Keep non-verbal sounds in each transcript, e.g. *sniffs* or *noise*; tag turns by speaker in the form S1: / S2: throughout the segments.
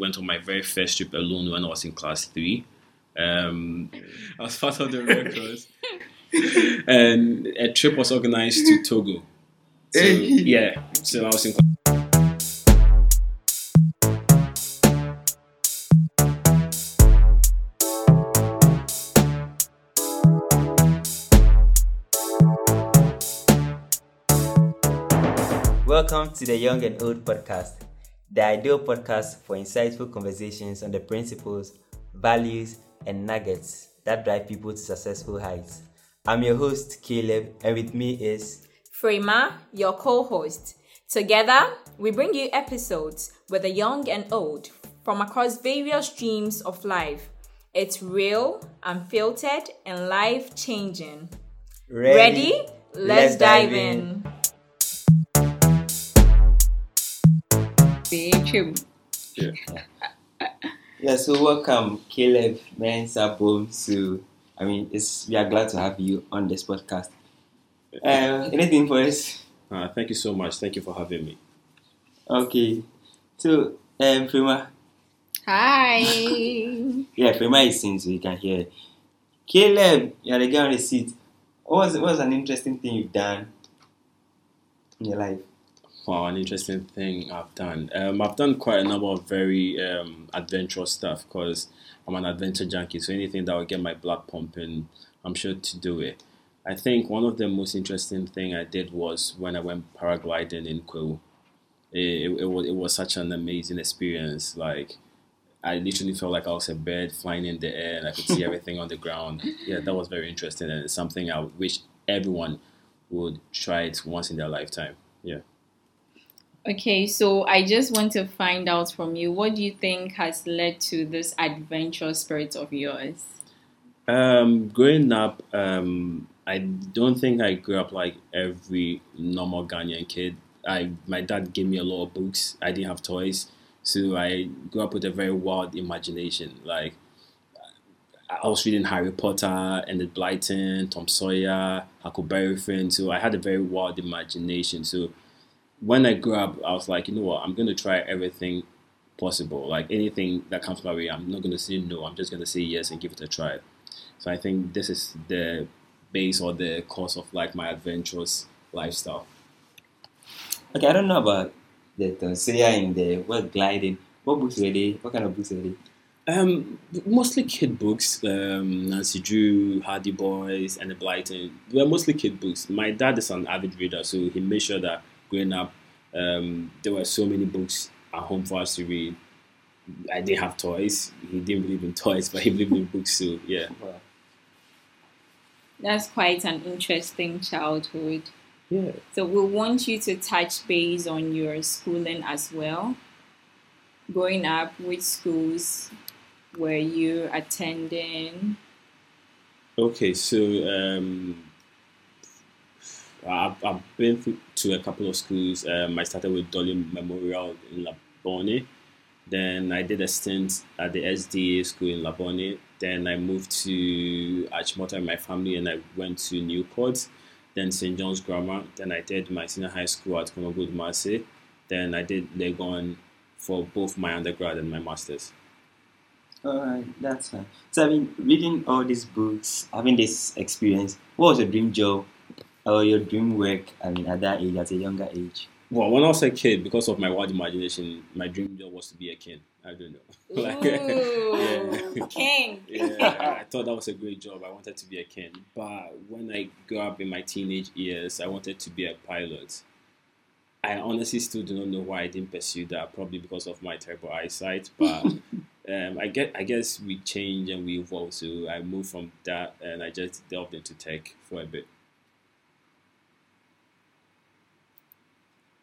S1: Went on my very first trip alone when I was in class three. Um, I was part of the Red Cross, *laughs* and a trip was organized to Togo. So, yeah, so I was in. Class.
S2: Welcome to the Young and Old podcast, the ideal podcast for insightful conversations on the principles, values, and nuggets that drive people to successful heights. I'm your host, Caleb, and with me is
S3: Frema, your co host. Together, we bring you episodes with the young and old from across various streams of life. It's real, unfiltered, and life changing. Ready? Let's, dive in.
S1: Yeah.
S2: Yeah, so welcome, Caleb Mensa Bonsu. So, I mean, it's we are glad to have you on this podcast. Uh, anything for us?
S1: Uh, thank you so much. Thank you for having me.
S2: Okay. So, um, Frema,
S3: Hi.
S2: yeah, Frema is singing, so you can hear. Caleb, you're the guy on the seat. What was, what was an interesting thing you've done in your life?
S1: Wow, an interesting thing I've done. Um, I've done quite a number of very um, adventurous stuff because I'm an adventure junkie. So anything that will get my blood pumping, I'm sure to do it. I think one of the most interesting thing I did was when I went paragliding in Kwahu. It, it, it was it was such an amazing experience. Like I literally felt like I was a bird flying in the air and I could see *laughs* everything on the ground. Yeah, that was very interesting and it's something I wish everyone would try it once in their lifetime. Yeah.
S3: Okay, so I just want to find out from you what do you think has led to this adventure spirit of yours?
S1: Um, growing up, um, I don't think I grew up like every normal Ghanaian kid. I my dad gave me a lot of books. I didn't have toys, so I grew up with a very wild imagination. Like I was reading Harry Potter, Enid Blyton, Tom Sawyer, Huckleberry Finn. So I had a very wild imagination. So when I grew up, I was like, you know what, I'm gonna try everything possible. Like anything that comes my way, I'm not gonna say no. I'm just gonna say yes and give it a try. So I think this is the base or the cause of like my adventurous lifestyle.
S2: Okay, I don't know about the Tonsia and the what gliding. What books were they? What kind of books were they?
S1: Um, mostly kid books. Um, Nancy Drew, Hardy Boys, and the Blyton. They were mostly kid books. My dad is an avid reader, so he made sure that growing up, um, there were so many books at home for us to read. I didn't have toys. He didn't believe in toys, but he believed in books. So yeah. *laughs*
S3: That's quite an interesting childhood.
S1: Yeah.
S3: So we want you to touch base on your schooling as well. Growing up, which schools were you attending?
S1: Okay, so um, I've, I've been to a couple of schools. Um, I started with Dolly Memorial in Labone. Then I did a stint at the SDA school in Labone. Then I moved to Achimota with my family and I went to Newport. Then St. John's Grammar. Then I did my senior high school at Konongo Odumase. Then I did Legon for both my undergrad and my master's.
S2: Alright, that's fine. So I mean, reading all these books, having this experience, what was your dream job or your dream work? I mean, at that age, at a younger age.
S1: Well, when I was a kid, because of my wild imagination, my dream job was to be a king. I don't know. *laughs* Like,
S3: Ooh,
S1: yeah.
S3: king.
S1: yeah, I *laughs* thought that was a great job. I wanted to be a king. But when I grew up in my teenage years, I wanted to be a pilot. I honestly still do not know why I didn't pursue that. Probably because of my terrible eyesight. But *laughs* um, I get, I guess we change and we evolve. So I moved from that and I just delved into tech for a bit.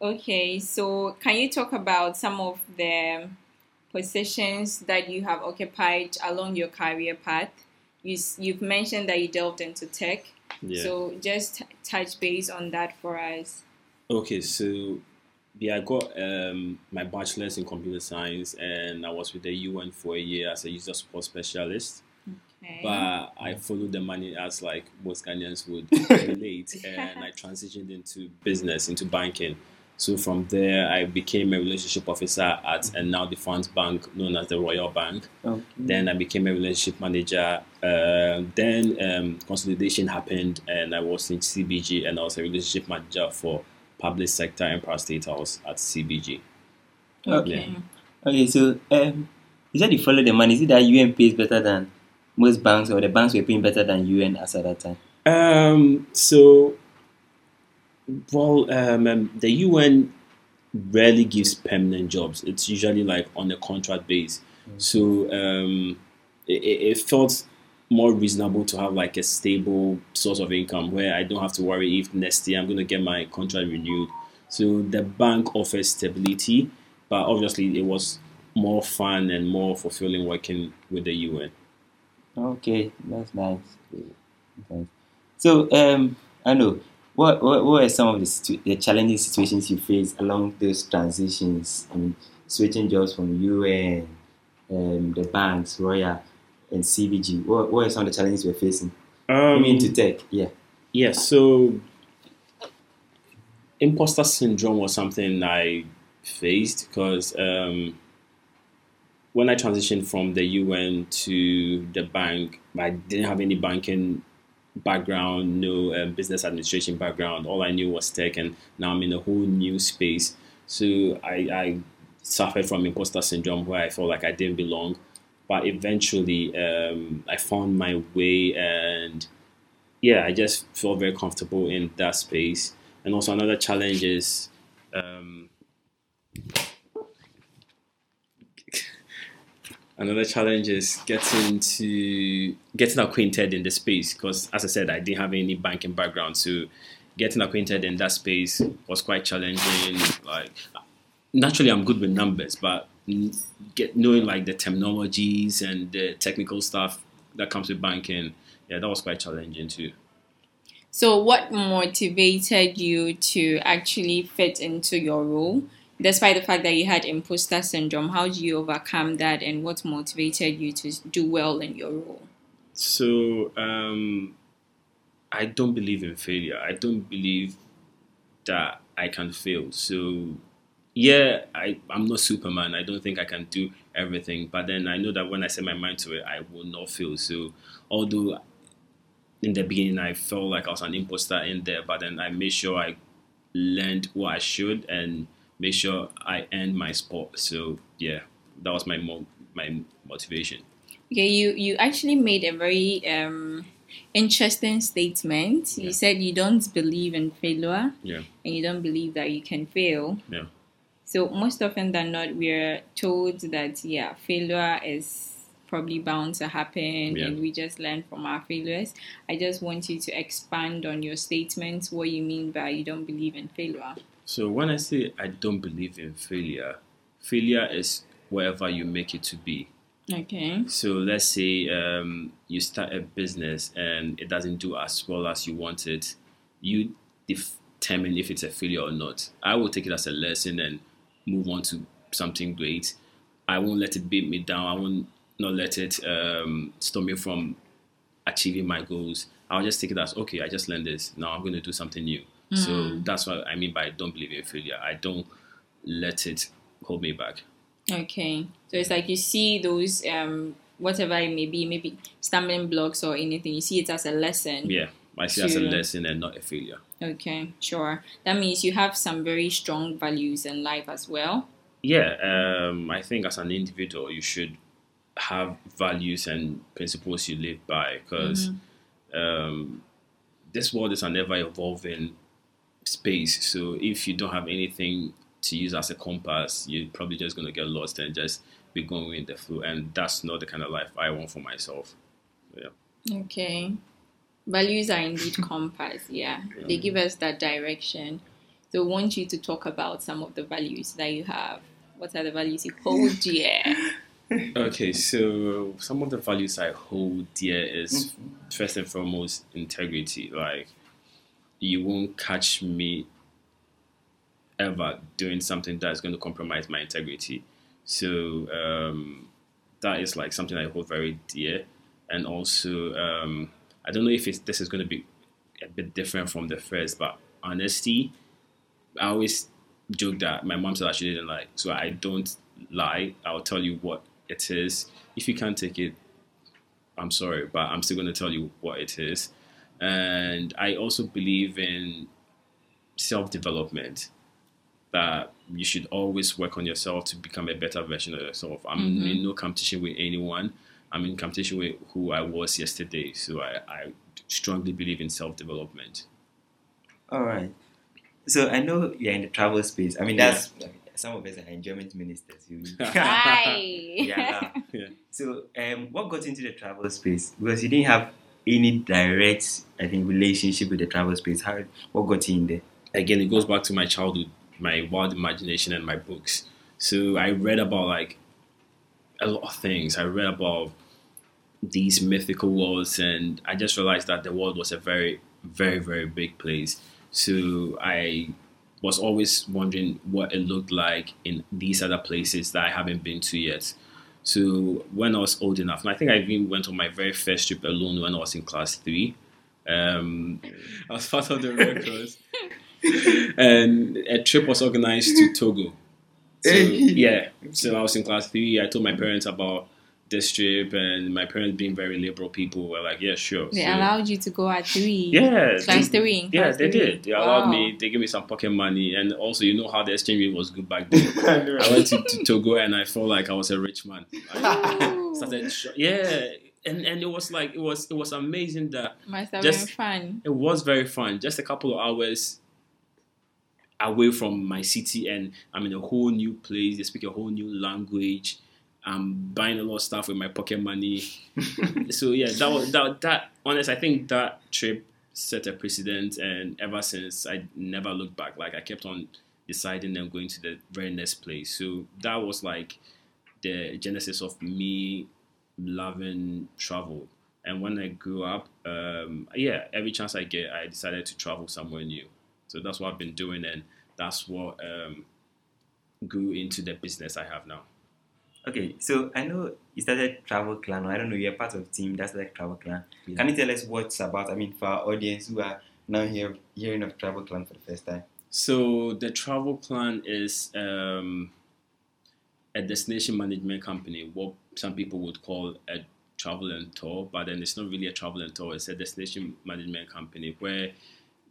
S3: Okay, so can you talk about some of the positions that you have occupied along your career path? You, you've mentioned that you delved into tech.
S1: Yeah.
S3: So just touch base on that for us.
S1: Okay, so yeah, I got um, my bachelor's in computer science, and I was with the UN for a year as a user support specialist.
S3: Okay.
S1: But I followed the money as like most Ghanaians would *laughs* relate, and I transitioned into business, into banking. So from there, I became a relationship officer at and now defunct bank known as the Royal Bank.
S2: Okay.
S1: Then I became a relationship manager. Uh, then um, consolidation happened, and I was in CBG, and I was a relationship manager for public sector Empire State House at CBG.
S2: Okay. Okay, so um, you said you follow the money. Is it that UN pays better than most banks, or the banks were paying better than UN as at that time?
S1: Um, so, well, um, um, the UN rarely gives permanent jobs. It's usually like on a contract base. So um, it, it it felt more reasonable to have like a stable source of income where I don't have to worry if next year I'm going to get my contract renewed. So the bank offers stability, but obviously it was more fun and more fulfilling working with the UN.
S2: Okay, that's nice. Okay. So, um, I know what what what are some of the, situ- the challenging situations you faced along those transitions? I mean, switching jobs from UN, um, the banks, Royal, and CBG. What what are some of the challenges you're facing?
S1: Um,
S2: Maybe to tech, yeah.
S1: Yeah, so imposter syndrome was something I faced because um, when I transitioned from the UN to the bank, I didn't have any banking background, no um, business administration background. All I knew was tech, and now I'm in a whole new space. So I, I suffered from imposter syndrome where I felt like I didn't belong. But eventually, um, I found my way and yeah, I just felt very comfortable in that space. And also another challenge is um, another challenge is getting to getting acquainted in the space because as I said, I didn't have any banking background, so getting acquainted in that space was quite challenging. Like naturally, I'm good with numbers, but get knowing like the terminologies and the technical stuff that comes with banking, yeah, that was quite challenging too.
S3: So, what motivated you to actually fit into your role, despite the fact that you had imposter syndrome? How did you overcome that, and what motivated you to do well in your role?
S1: So um, I don't believe in failure. I don't believe that I can fail. So yeah, I, I'm not Superman. I don't think I can do everything. But then I know that when I set my mind to it, I will not fail. So although in the beginning I felt like I was an imposter in there, but then I made sure I learned what I should and make sure I end my spot. So yeah, that was my mo- my motivation.
S3: Okay, you you actually made a very um, interesting statement. You said you don't believe in failure,
S1: Yeah,
S3: and you don't believe that you can fail.
S1: yeah.
S3: So most often than not, we're told that yeah, failure is probably bound to happen,
S1: Yeah.
S3: and we just learn from our failures. I just want you to expand on your statement. What you mean by you don't believe in failure?
S1: So when I say I don't believe in failure, failure is whatever you make it to be.
S3: Okay.
S1: So let's say um, you start a business and it doesn't do as well as you wanted. You determine if it's a failure or not. I will take it as a lesson and move on to something great. I won't let it beat me down. I won't not let it um, stop me from achieving my goals. I'll just take it as okay. I just learned this. Now I'm going to do something new. So that's what I mean by I don't believe in failure. I don't let it hold me back.
S3: Okay. So it's like you see those um whatever it may be, maybe stumbling blocks or anything. You see it as a lesson.
S1: Yeah, I see it as a lesson and not a failure.
S3: Okay, sure. That means you have some very strong values in life as well.
S1: Yeah, um, I think as an individual, you should have values and principles you live by because um, this world is an ever evolving space. So if you don't have anything to use as a compass, you're probably just going to get lost and just be going with the flow. And that's not the kind of life I want for myself. Yeah.
S3: Okay. Values are indeed *laughs* compass, yeah. They give us that direction. So I want you to talk about some of the values that you have. What are the values you hold dear? *laughs*
S1: Okay, so some of the values I hold dear is mm. first and foremost integrity. Like, you won't catch me ever doing something that's going to compromise my integrity. So um, that is like something I hold very dear, and also um, I don't know if this is going to be a bit different from the first, but honesty. I always joke that my mom said that she didn't like. So I don't lie. I'll tell you what it is. If you can't take it, I'm sorry, but I'm still going to tell you what it is. And I also believe in self development that you should always work on yourself to become a better version of yourself. I'm in no competition with anyone. I'm in competition with who I was yesterday. So I, I strongly believe in self development.
S2: All right. So I know you're in the travel space. I mean, that's some of us are enjoyment ministers. You, *laughs*
S3: Hi.
S2: yeah. *laughs*
S1: Yeah.
S2: So, um, what got into the travel space? Because you didn't have any direct, I think, relationship with the travel space. How? What got you in there?
S1: again, it goes back to my childhood, my wild imagination, and my books. So I read about like a lot of things. I read about these mythical worlds, and I just realized that the world was a very, very, very big place. So I was always wondering what it looked like in these other places that I haven't been to yet. So when I was old enough, and I think I even went on my very first trip alone when I was in class three. Um, *laughs* I was part of the Red Cross *laughs* and a trip was organized to Togo. So, yeah, so I was in class three. I told my parents about this trip, and my parents, being very liberal people, were like, "Yeah, sure."
S3: They
S1: So-
S3: allowed you to go at three.
S1: yeah,
S3: Class
S1: they-
S3: three.
S1: Yeah,
S3: class
S1: they
S3: three.
S1: did. They allowed
S3: Wow.
S1: me. They gave me some pocket money, and also, you know how the exchange rate was good back then. *laughs* I went to, to Togo, and I felt like I was a rich man. I
S3: Ooh. *laughs*
S1: started, yeah, and and it was like it was it was amazing that
S3: Must have
S1: Just-
S3: been fun.
S1: it was very fun. Just a couple of hours away from my city, and I'm in a whole new place. They speak a whole new language. I'm buying a lot of stuff with my pocket money. *laughs* so yeah, that was that. That honest, I think that trip set a precedent, and ever since I never looked back. Like I kept on deciding and going to the very next place. So that was like the genesis of me loving travel. And when I grew up, um, yeah, every chance I get, I decided to travel somewhere new. So that's what I've been doing, and that's what um, grew into the business I have now.
S2: Okay, so I know you started Travel Clan. I don't know, you're part of a team that's like Travel Clan.
S1: Yeah.
S2: Can you tell us what it's about? I mean, for our audience who are now here, hearing of Travel Clan for the first time.
S1: So the Travel Clan is um, a destination management company, what some people would call a travel and tour, but then it's not really a travel and tour. It's a destination management company where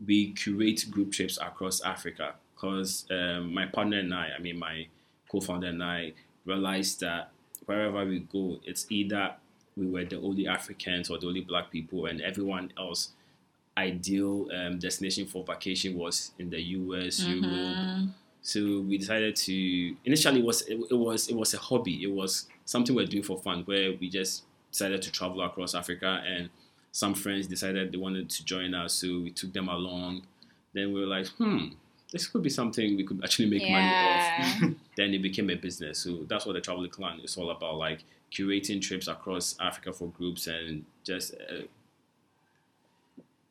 S1: we curate group trips across Africa. Because um, my partner and I, I mean my co-founder and I, realized that wherever we go, it's either we were the only Africans or the only black people, and everyone else ideal um, destination for vacation was in the US, Europe. So we decided to initially it was it, it was it was a hobby. It was something we are doing for fun where we just decided to travel across Africa and some friends decided they wanted to join us, so we took them along. Then we were like, hmm, this could be something we could actually make money off *laughs* then it became a business. So that's what the Travel Clan is all about, like curating trips across Africa for groups and just uh,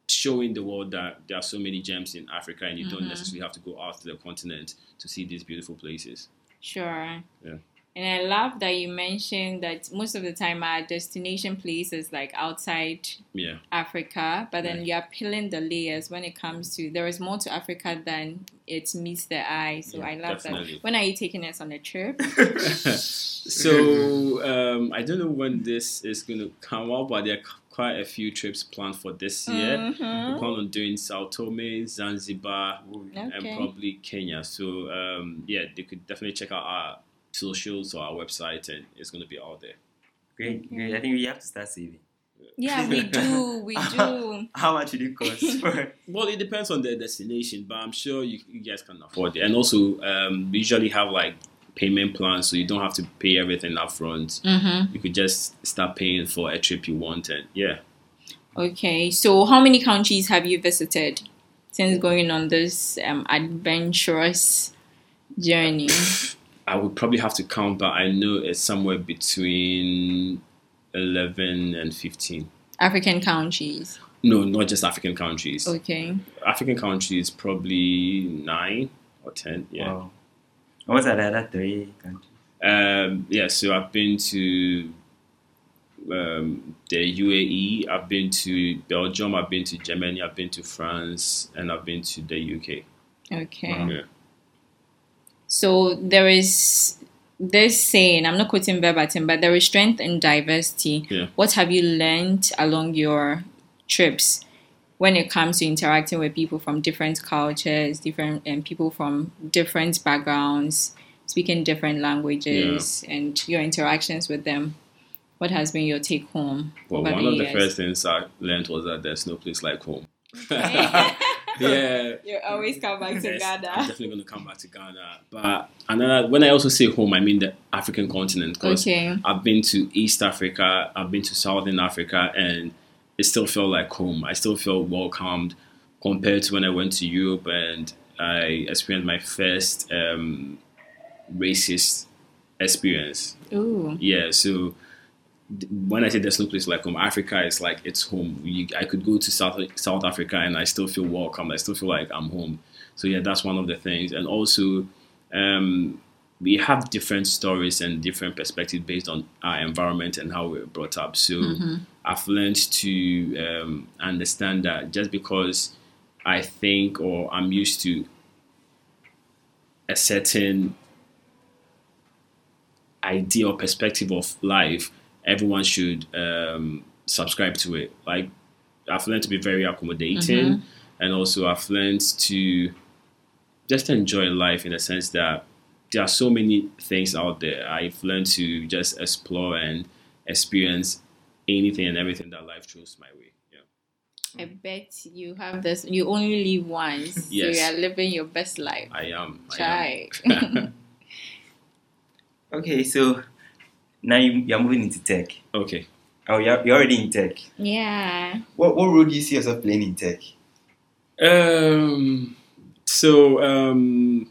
S1: showing the world that there are so many gems in Africa and you don't necessarily have to go out to the continent to see these beautiful places.
S3: Sure.
S1: Yeah.
S3: And I love that you mentioned that most of the time our destination places like outside
S1: Yeah,
S3: Africa, but then
S1: Yeah.
S3: you are peeling the layers when it comes to there is more to Africa than it meets the eye. So
S1: Yeah,
S3: I love
S1: definitely.
S3: that. When are you taking us on a trip? *laughs* *laughs*
S1: so um, I don't know when this is going to come out, but there are quite a few trips planned for this year. We
S3: Mhm.
S1: plan on doing Sao Tome, Zanzibar, and probably Kenya. So um, yeah, they could definitely check out our socials or our website, and it's going to be out there.
S2: Great, great. I think we have to start saving.
S3: Yeah, *laughs* we do. We do.
S2: How much did it cost? *laughs* for-
S1: Well, it depends on the destination, but I'm sure you, you guys can afford it. And also, um, we usually have like payment plans, so you don't have to pay everything up front.
S3: Mm-hmm.
S1: You could just start paying for a trip you want, and yeah.
S3: Okay, so how many countries have you visited since going on this um, adventurous journey? *laughs*
S1: I would probably have to count, but I know it's somewhere between 11 and 15.
S3: African countries.
S1: No, not just African countries.
S3: Okay.
S1: African countries, probably nine or 10. Yeah.
S2: Wow. What are the other three countries?
S1: Um, yeah, so I've been to um, the UAE, I've been to Belgium, I've been to Germany, I've been to France, and I've been to the UK.
S3: Okay.
S2: Wow.
S1: Yeah.
S3: So there is this saying, I'm not quoting verbatim, but there is strength in diversity.
S1: Yeah.
S3: What have you learned along your trips when it comes to interacting with people from different cultures, different and people from different backgrounds, speaking different languages, and your interactions with them? What has been your take home?
S1: Well, one
S3: the
S1: of the first things I learned was that there's no place like home.
S3: Okay. *laughs*
S1: yeah.
S3: you always come back to
S1: Yes, I'm
S3: Ghana.
S1: definitely going to come back to Ghana. But another, when I also say home, I mean the African continent because
S3: Okay.
S1: I've been to East Africa, I've been to Southern Africa, and it still felt like home. I still felt welcomed compared to when I went to Europe and I experienced my first um, racist experience.
S3: Ooh.
S1: Yeah, so when I say there's no place like home, Africa is like it's home. You, I could go to South South Africa and I still feel welcome. I still feel like I'm home. So yeah, that's one of the things. And also, um, we have different stories and different perspectives based on our environment and how we are brought up. So I've learned to um, understand that just because I think or I'm used to a certain idea or perspective of life, everyone should um, subscribe to it. Like I've learned to be very accommodating, and also I've learned to just enjoy life in the sense that there are so many things out there. I've learned to just explore and experience anything and everything that life throws my way. Yeah,
S3: I bet you have this. You only live once,
S1: Yes.
S3: so you are living your best life.
S1: I am. I am. *laughs* *laughs*
S2: Okay, so now you, you're moving into tech.
S1: okay.
S2: Oh, you're, you're already in tech.
S3: yeah.
S2: What, what role do you see yourself playing in tech?
S1: Um. So um,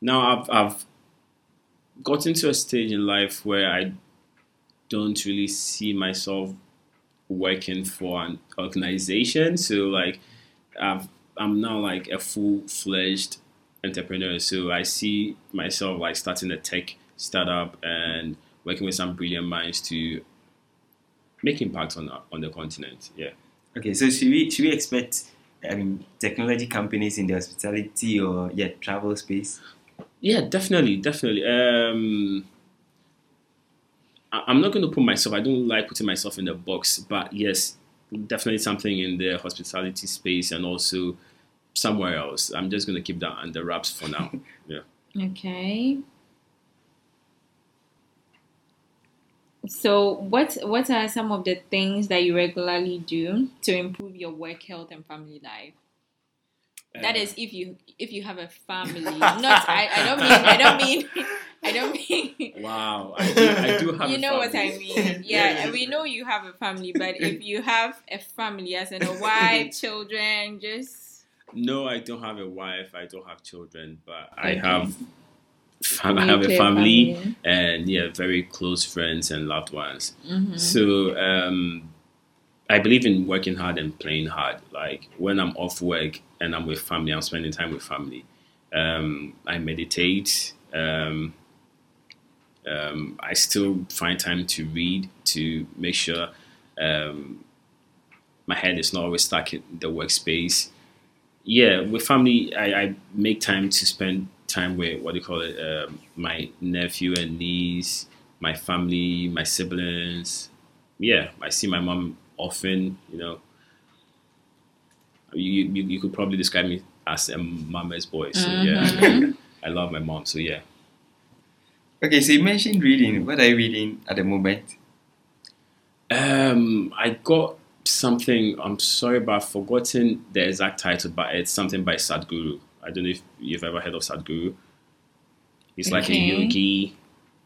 S1: now I've I've gotten to a stage in life where I don't really see myself working for an organization. So like I've I'm now like a full fledged entrepreneur. So I see myself like starting a tech startup and working with some brilliant minds to make impact on on the continent. Yeah.
S2: Okay, so should we should we expect I mean technology companies in the hospitality or yeah travel space?
S1: Yeah, definitely, definitely. Um, I- I'm not going to put myself. I don't like putting myself in the box, but yes, definitely something in the hospitality space and also somewhere else. I'm just going to keep that under wraps for now. *laughs* Yeah.
S3: Okay. So, what what are some of the things that you regularly do to improve your work health and family life? That is, if you if you have a family. *laughs* Not I, I don't mean I don't mean I don't mean.
S1: Wow, I do, I do have.
S3: you know what I mean. *laughs* Yeah, and we know you have a family, but if you have a family, as in a *laughs* wife, children, just
S1: No, I don't have a wife. I don't have children, but I have. Fam- I have a family,
S3: family.
S1: and yeah, very close friends and loved ones.
S3: Mhm.
S1: So um, I believe in working hard and playing hard. Like when I'm off work and I'm with family, I'm spending time with family. Um, I meditate. Um, um, I still find time to read to make sure um, my head is not always stuck in the workspace. Yeah, with family, I, I make time to spend time with what do you call it, um, my nephew and niece, my family, my siblings. Yeah, I see my mom often. You know, you you, you could probably describe me as a mama's boy. So yeah, *laughs* I love my mom. So yeah.
S2: Okay, so you mentioned reading. What are you reading at the moment?
S1: Um, I got something. I'm sorry, but I've forgotten the exact title, but it's something by Sadhguru. I don't know if you've ever heard of Sadhguru. He's like a yogi,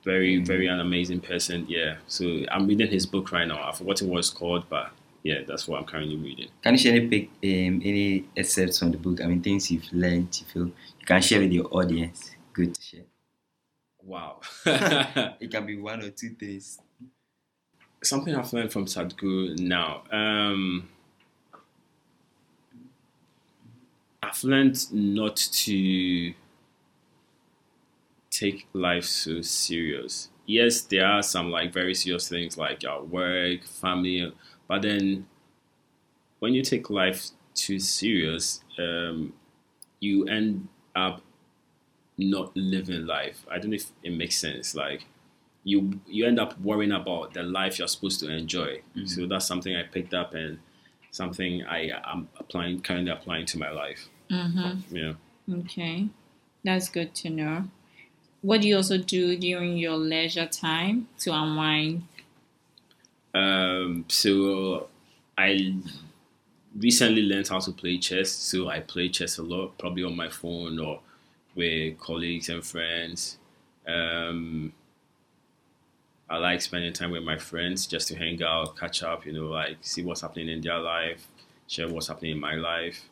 S1: very, very an amazing person. Yeah. So I'm reading his book right now. I forgot forgotten what it's called, but yeah, that's what I'm currently reading.
S2: Can you share any pic, um, any excerpts from the book? I mean, things you've learned, you feel you can share with your audience. Good to share.
S1: Wow. *laughs*
S2: It can be one or two things.
S1: something I've learned from Sadhguru now. Um, I've learned not to take life so serious. Yes, there are some like very serious things like your work, family, but then when you take life too serious, um, you end up not living life. I don't know if it makes sense. Like you you end up worrying about the life you're supposed to enjoy. So that's something I picked up and something I am applying currently applying to my life. Mm-hmm. Yeah.
S3: Okay, that's good to know. What do you also do during your leisure time to unwind?
S1: Um, so I recently learned how to play chess. So I play chess a lot, probably on my phone or with colleagues and friends. Um, I like spending time with my friends just to hang out, catch up, you know, like see what's happening in their life, share what's happening in my life.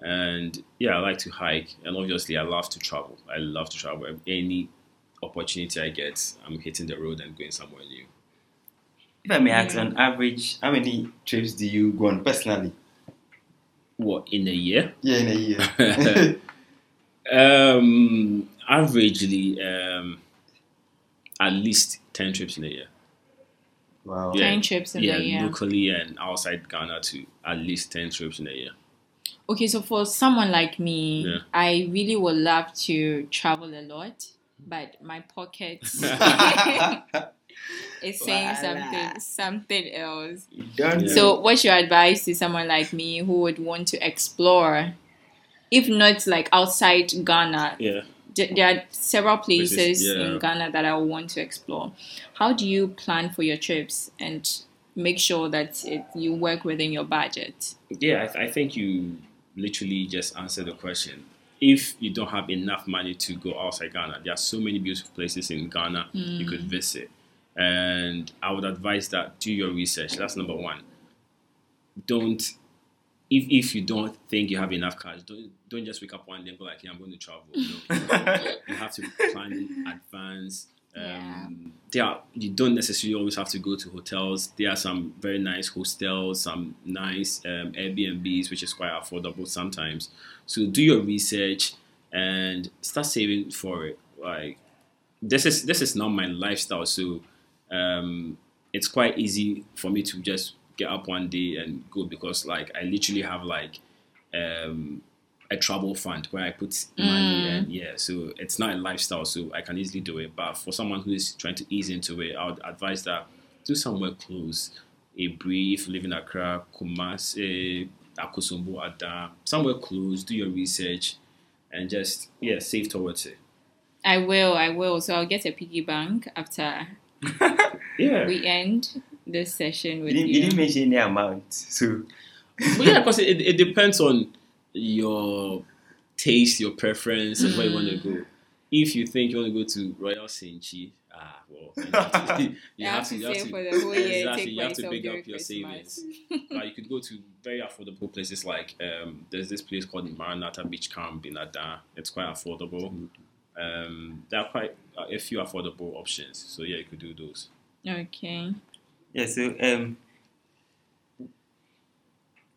S1: And yeah, I like to hike. And obviously, I love to travel. I love to travel. Any opportunity I get, I'm hitting the road and going somewhere new.
S2: If I may ask, on average, how many trips do you go on personally?
S1: What, in a year?
S2: Yeah, in a year. *laughs* *laughs*
S1: Um, averagely, um, at least ten trips in a year.
S2: wow.
S1: Yeah.
S3: Ten trips in
S1: yeah,
S3: a year.
S1: locally and outside Ghana too. At least ten trips in a year.
S3: Okay, so for someone like me,
S1: Yeah.
S3: I really would love to travel a lot, but my pockets *laughs* *laughs* is saying
S2: Voila.
S3: something something else.
S1: Yeah.
S3: So, what's your advice to someone like me who would want to explore, if not like outside Ghana?
S1: Yeah.
S3: There are several places
S1: Places, yeah.
S3: in Ghana that I want to explore. How do you plan for your trips and make sure that it, you work within your budget?
S1: Yeah, I, th- I think you literally just answer the question. If you don't have enough money to go outside Ghana, there are so many beautiful places in Ghana you could mm. visit. And I would advise that do your research. That's number one. Don't if if you don't think you have enough cash, don't don't just wake up one day and go like, yeah, I'm going to travel. You, *laughs* you have to plan in advance. Um, There are, you don't necessarily always have to go to hotels. There are some very nice hostels, some nice um, Airbnbs, which is quite affordable sometimes. So do your research and start saving for it. Like this is this is not my lifestyle, so um, it's quite easy for me to just get up one day and go because like I literally have like um, a travel fund where I put money mm. and yeah, so it's not a lifestyle, so I can easily do it. But for someone who is trying to ease into it, I would advise that do somewhere close. A brief, live in Accra, Kumasi, Akosombo, Ada, somewhere close. Do your research and just yeah, save towards it.
S3: I will, I will. So I'll get a piggy bank after *laughs*
S1: Yeah,
S3: we end this session
S2: You didn't,
S3: you.
S2: you didn't mention any amount. So
S1: but yeah, because it, it depends on your taste, your preference, and where you want to go. If you think you want to go to Royal Senchi, ah, well, you have to, *laughs* *laughs* you have
S3: have
S1: to,
S3: to
S1: you have to,
S3: for the whole
S1: exactly, you have to
S3: myself
S1: big up your
S3: Christmas.
S1: savings. but you *laughs* could go to very affordable places like um, there's this place called Maranatha Beach Camp in Ada. It's quite affordable. Um, there are quite uh, a few affordable options, so yeah, you could do those.
S3: Okay.
S2: yeah, so um,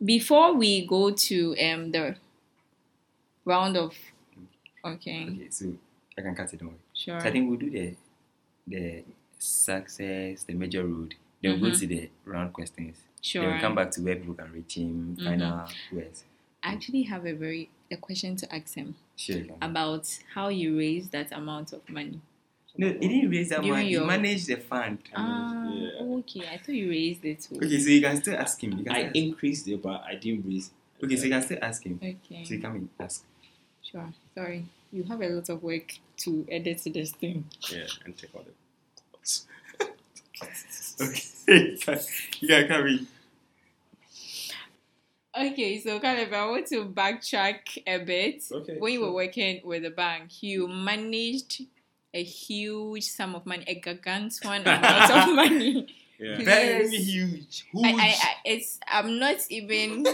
S3: Before we go to um the round of okay,
S2: okay, so I can cut it on.
S3: sure.
S2: So I think we'll do the the success, the major road. Then we'll go to the round questions.
S3: Sure. Mm-hmm.
S2: we'll come back to where people can reach him, final words.
S3: I actually have a very a question to ask him
S2: Sure.
S3: about how you raise that amount of money.
S2: No, he didn't raise that
S3: During
S2: money. He managed the fund.
S3: Ah,
S1: yeah.
S3: okay. I thought you raised it too.
S2: Okay, so you can still ask him. You can
S1: I
S2: ask-
S1: increased it, but I didn't raise.
S2: okay, so you can still ask him.
S3: Okay.
S2: So you come and ask.
S3: Sure. Sorry. You have a lot of work to edit to this thing.
S1: Yeah, and take all the. *laughs*
S2: Okay, you can come in.
S3: Okay, so Caleb, I want to backtrack a bit.
S1: Okay,
S3: when you were working with the bank, you managed a huge sum of money, a gargantuan amount of *laughs* money.
S1: Yeah.
S2: Very
S3: Please.
S2: huge. Huge.
S3: I, I, I, it's I'm not even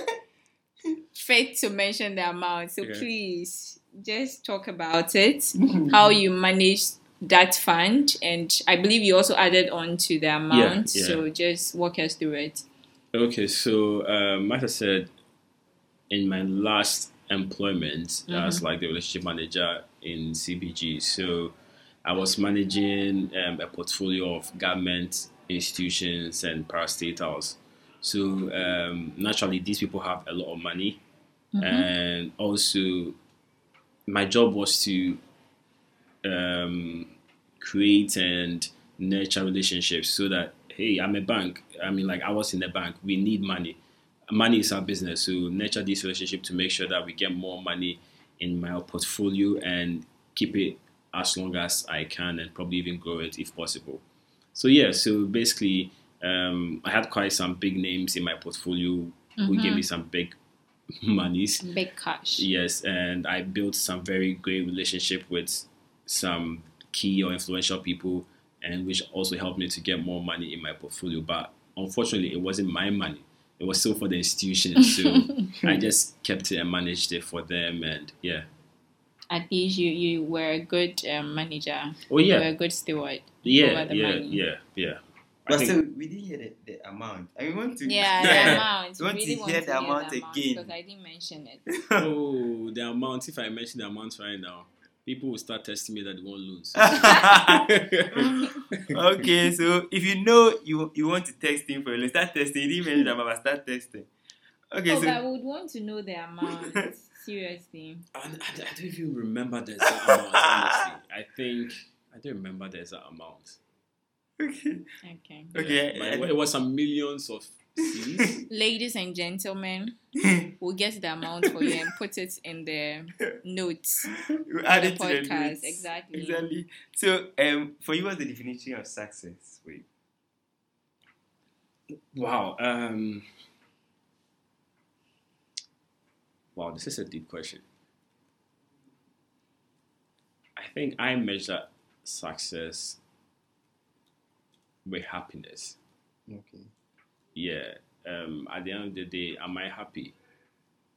S3: *laughs* fit to mention the amount. So
S1: Okay.
S3: please just talk about it. *laughs* How you managed that fund, and I believe you also added on to the amount.
S1: yeah.
S3: So just walk us through it.
S1: Okay, so um, like I said, in my last employment as like the relationship manager in CBG, so I was managing um, a portfolio of government institutions and parastatals. So um, naturally, these people have a lot of money, and also my job was to um, create and nurture relationships so that hey, I'm a bank. I mean, like I was in the bank. We need money. Money is our business. So nurture this relationship to make sure that we get more money in my portfolio and keep it as long as I can and probably even grow it if possible. So yeah, so basically, um, I had quite some big names in my portfolio who gave me some big *laughs* monies.
S3: Big cash.
S1: Yes, and I built some very great relationship with some key or influential people, and which also helped me to get more money in my portfolio. But unfortunately, it wasn't my money; it was still for the institution. So *laughs* I just kept it and managed it for them, and yeah.
S3: At least you, you were a good um, manager.
S1: Oh yeah,
S3: You were a good steward.
S1: yeah,
S3: over the
S1: yeah,
S3: money.
S1: yeah, yeah. I
S2: But
S1: think-
S2: still, we didn't hear the, the amount. I mean, want to.
S3: Yeah, *laughs* the amount.
S2: We want
S3: really
S2: to
S3: want
S2: hear
S3: to
S2: the amount
S3: the amount
S2: again.
S3: because I didn't mention it. *laughs*
S1: oh, the amount. If I mention the amount right now, people will start testing me that they won't lose. *laughs*
S2: okay, so if you know you you want to text him for a start texting. He didn't mention that, but start texting. Okay,
S3: oh, but I would want to know the amount. Seriously.
S1: And I, I don't even remember the exact amount. Honestly, I think I don't remember the exact amount.
S2: okay,
S3: Okay.
S2: okay.
S1: But it, it was some millions of cedis. *laughs*
S3: Ladies and gentlemen, *laughs* we'll get the amount for you and put it in the notes. *laughs*
S2: we add
S3: The
S2: it to the
S3: podcast,
S2: notes.
S3: exactly.
S2: Exactly. So, um, for you, what's the definition of success? Wait.
S1: wow. Um. Wow, this is a deep question. I think I measure success with happiness.
S2: Okay.
S1: yeah, um, at the end of the day, am I happy?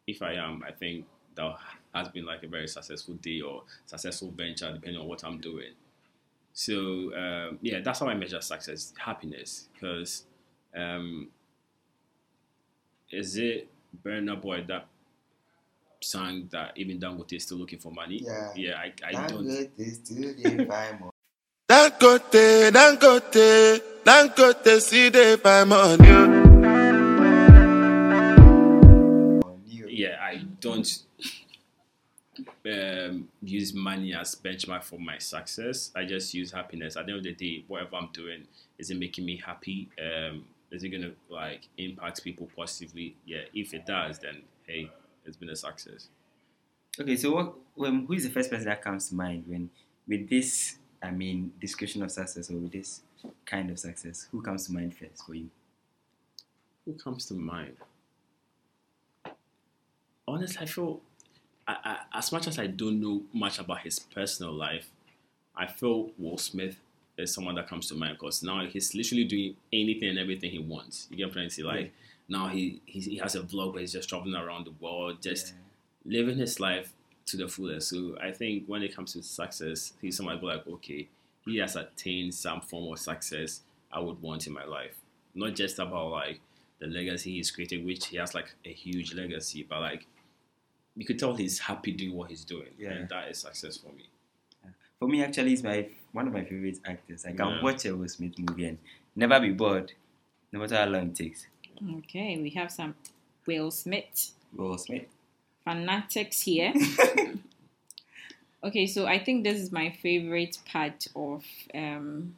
S1: If I am, I think that has been like a very successful day or successful venture, depending on what I'm doing. So um, yeah, that's how I measure success: happiness. Because um, is it Burna Boy that sang that even Dangote is still looking for money?
S2: Yeah.
S1: yeah. I, I don't.
S4: Dangote, *laughs* Dangote, Dangote, see they find money.
S1: yeah, I don't um, use money as benchmark for my success. I just use happiness. At the end of the day, whatever I'm doing, is it making me happy? Um, is it gonna like impact people positively? Yeah, if it does, then hey, it's been a success.
S2: Okay, so what? When, who is the first person that comes to mind when with this? I mean, description of success or with this kind of success, who comes to mind first for you?
S1: Who comes to mind? Honestly, I feel I, I, as much as I don't know much about his personal life, I feel Will Smith is someone that comes to mind because now he's literally doing anything and everything he wants. You get what I'm trying to say? Now he, he he has a vlog where he's just traveling around the world, just living his life to the fullest. So I think when it comes to success, he's go like, okay, he has attained some form of success I would want in my life. Not just about like the legacy he's created, which he has like a huge legacy, but like you could tell he's happy doing what he's doing,
S2: Yeah.
S1: and that is success for me.
S2: For me, actually, he's my one of my favorite actors. I can
S1: Yeah.
S2: watch a Will Smith movie and never be bored, no matter how long it takes.
S3: Okay, we have some Will Smith
S2: Will Smith.
S3: fanatics here. *laughs* okay, so I think this is my favorite part of um,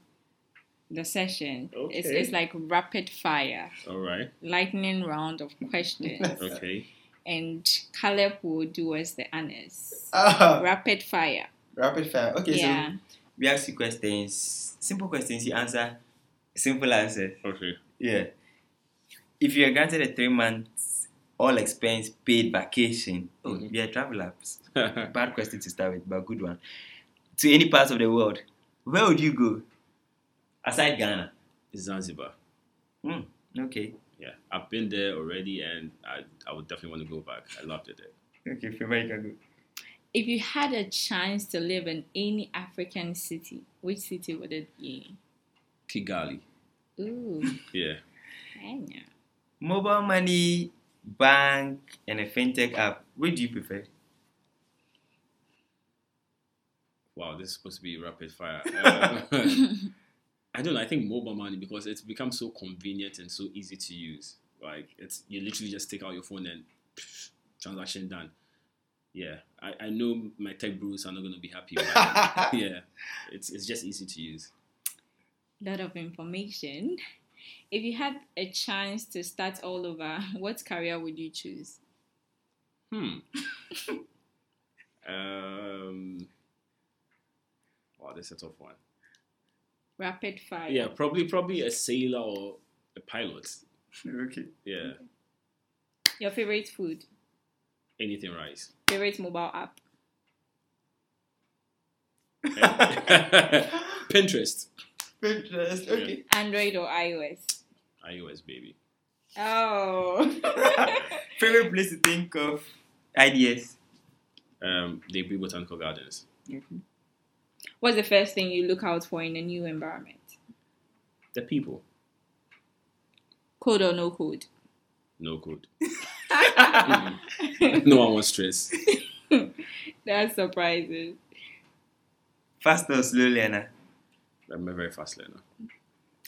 S3: the session. It's,
S1: Okay.
S3: it's like rapid fire,
S1: All right,
S3: lightning round of questions. *laughs*
S1: okay.
S3: and Caleb will do us the honors.
S2: Ah,
S3: Rapid fire.
S2: rapid fire. Okay,
S3: yeah.
S2: so we ask you questions, simple questions. You answer simple answers.
S1: Okay.
S2: Yeah. If you are granted a three months all expense paid vacation, oh,
S1: Mhm.
S2: we are travel apps. *laughs* Bad question to start with, but good one. To any part of the world, where would you go? Aside Ghana.
S1: Zanzibar.
S2: Hmm. Okay.
S1: Yeah, I've been there already, and I I would definitely want to go back. I loved it there.
S2: Okay, where you can go.
S3: If you had a chance to live in any African city, which city would it be?
S1: Kigali.
S3: Ooh, *laughs*
S1: Yeah.
S3: Kenya.
S2: Mobile money, bank, and a fintech app. Which do you prefer?
S1: Wow, this is supposed to be rapid fire. Uh, *laughs* I don't know. I think mobile money because it's become so convenient and so easy to use. Like it's you literally just take out your phone and pff, *sniffs* transaction done. yeah, I, I know my tech bros are not going to be happy. But *laughs* yeah, it's it's just easy to use.
S3: Lot of information. If you had a chance to start all over, *laughs* what career would you choose?
S1: Hmm. *laughs* um. Wow, that's a tough one.
S3: Rapid fire.
S1: Yeah, probably probably a sailor or a pilot.
S2: okay.
S1: Yeah,
S3: Your favorite food?
S1: anything rice.
S3: Favorite mobile app? *laughs*
S1: Pinterest,
S2: Pinterest. Okay.
S3: Android or iOS?
S1: iOS baby.
S3: Oh. *laughs* *laughs*
S2: Favorite place to think of ideas.
S1: Um, they be botanical gardens.
S3: What's the first thing you look out for in a new environment?
S1: The people,
S3: Code or no code?
S1: no code. *laughs* No one wants stress.
S3: That's surprising.
S2: Fast or slow learner?
S1: I'm a very fast learner.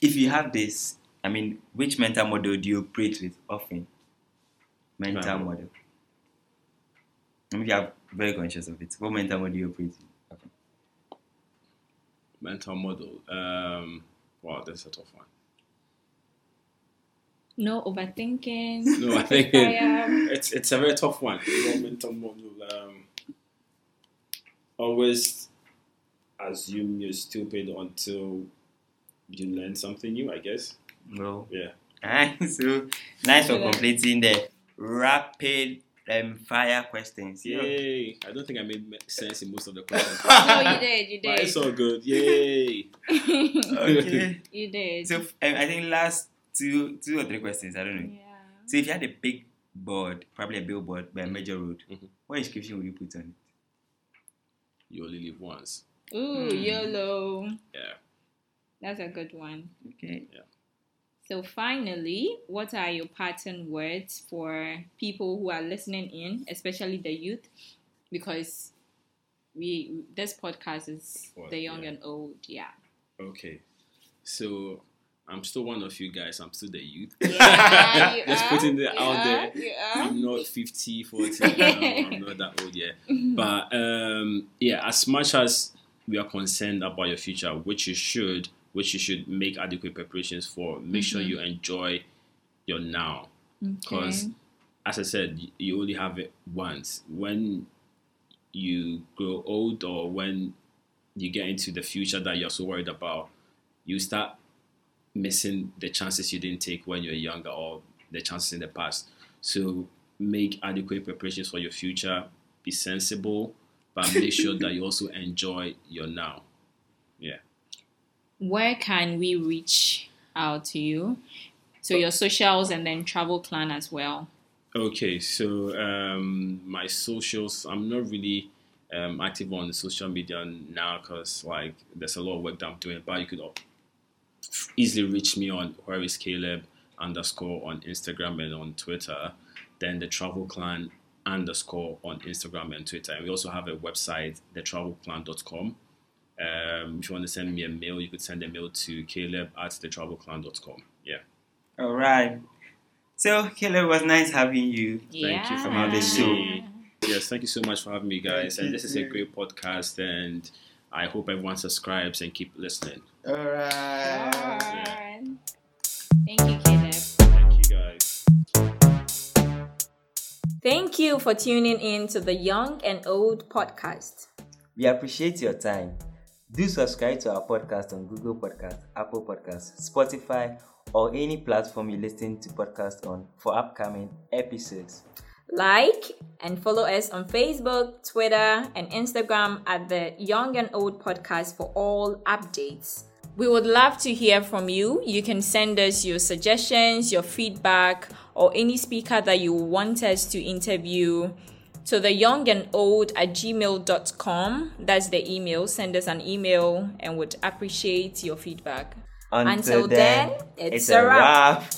S2: If you have this, I mean, which mental model do you operate with often? Mental
S1: Mental.
S2: model. Maybe you are very conscious of it. What mental model do you operate with? often?
S1: Mental model. Um, wow, that's a tough one.
S3: No overthinking.
S1: No, I think it's it's a very tough one. What mental model? Um, always assume you're stupid until you learn something new. I guess.
S2: No.
S1: Yeah.
S2: Alright, *laughs* so nice for completing the rapid um, fire questions. You know,
S1: Yay! I don't think I made sense in most of the questions. *laughs*
S3: no, you did. You
S1: But it's all good. Yay!
S2: Okay. *laughs*
S3: you did.
S2: so um, I think last two two or three questions. I don't know.
S3: yeah.
S2: So if you had a big board, probably a billboard by a major road,
S1: Mhm.
S2: what inscription would you put on it?
S1: You only live once.
S3: Ooh,
S2: Hmm.
S3: YOLO.
S1: Yeah.
S3: That's a good one.
S2: Okay.
S3: So finally, what are your pattern words for people who are listening in, especially the youth? Because we this podcast is
S1: For-
S3: the young
S1: yeah.
S3: and old, yeah.
S1: Okay. So I'm still one of you guys. I'm still the youth.
S3: Yeah, *laughs* you
S1: Just
S3: are,
S1: putting it out
S3: are,
S1: there. I'm not 50, 40. no, I'm *laughs* not that old yet. But um, yeah, as much as we are concerned about your future, which you should, which you should make adequate preparations for, make sure you mm-hmm. enjoy your now. Because,
S3: Okay.
S1: as I said, you only have it once. When you grow old or when you get into the future that you're so worried about, you start missing the chances you didn't take when you're younger or the chances in the past. So make adequate preparations for your future. Be sensible, but make sure *laughs* that you also enjoy your now. Yeah.
S3: Where can we reach out to you? So your socials and then Travel Clan as well.
S1: Okay, so um, my socials, I'm not really um, active on social media now because like there's a lot of work that I'm doing, but you could easily reach me on where is Caleb underscore on Instagram and on Twitter, then the Travel Clan underscore on Instagram and Twitter. And we also have a website, thetravelclan.com. Um, if you want to send me a mail, you could send a mail to caleb at thetravelclan.com. Yeah.
S2: All right. So, Caleb, it was nice having you.
S3: Yeah.
S1: Thank you for
S2: on the
S1: having
S2: show.
S1: me. Yes, thank you so much for having me, guys.
S2: Thank
S1: And this is a great podcast, and I hope everyone subscribes and keep listening.
S2: All right.
S3: Alright. Thank you, Caleb.
S1: Thank you, guys.
S3: Thank you for tuning in to the Young and Old podcast.
S2: We appreciate your time. Do subscribe to our podcast on Google Podcast, Apple Podcasts, Spotify, or any platform you listen to podcasts on for upcoming episodes.
S3: Like and follow us on Facebook, Twitter, and Instagram at the Young and Old Podcast for all updates. We would love to hear from you. You can send us your suggestions, your feedback, or any speaker that you want us to interview to the young and old at gmail.com. That's the email. Send us an email and would appreciate your feedback. Until then, it's a wrap.
S2: wrap.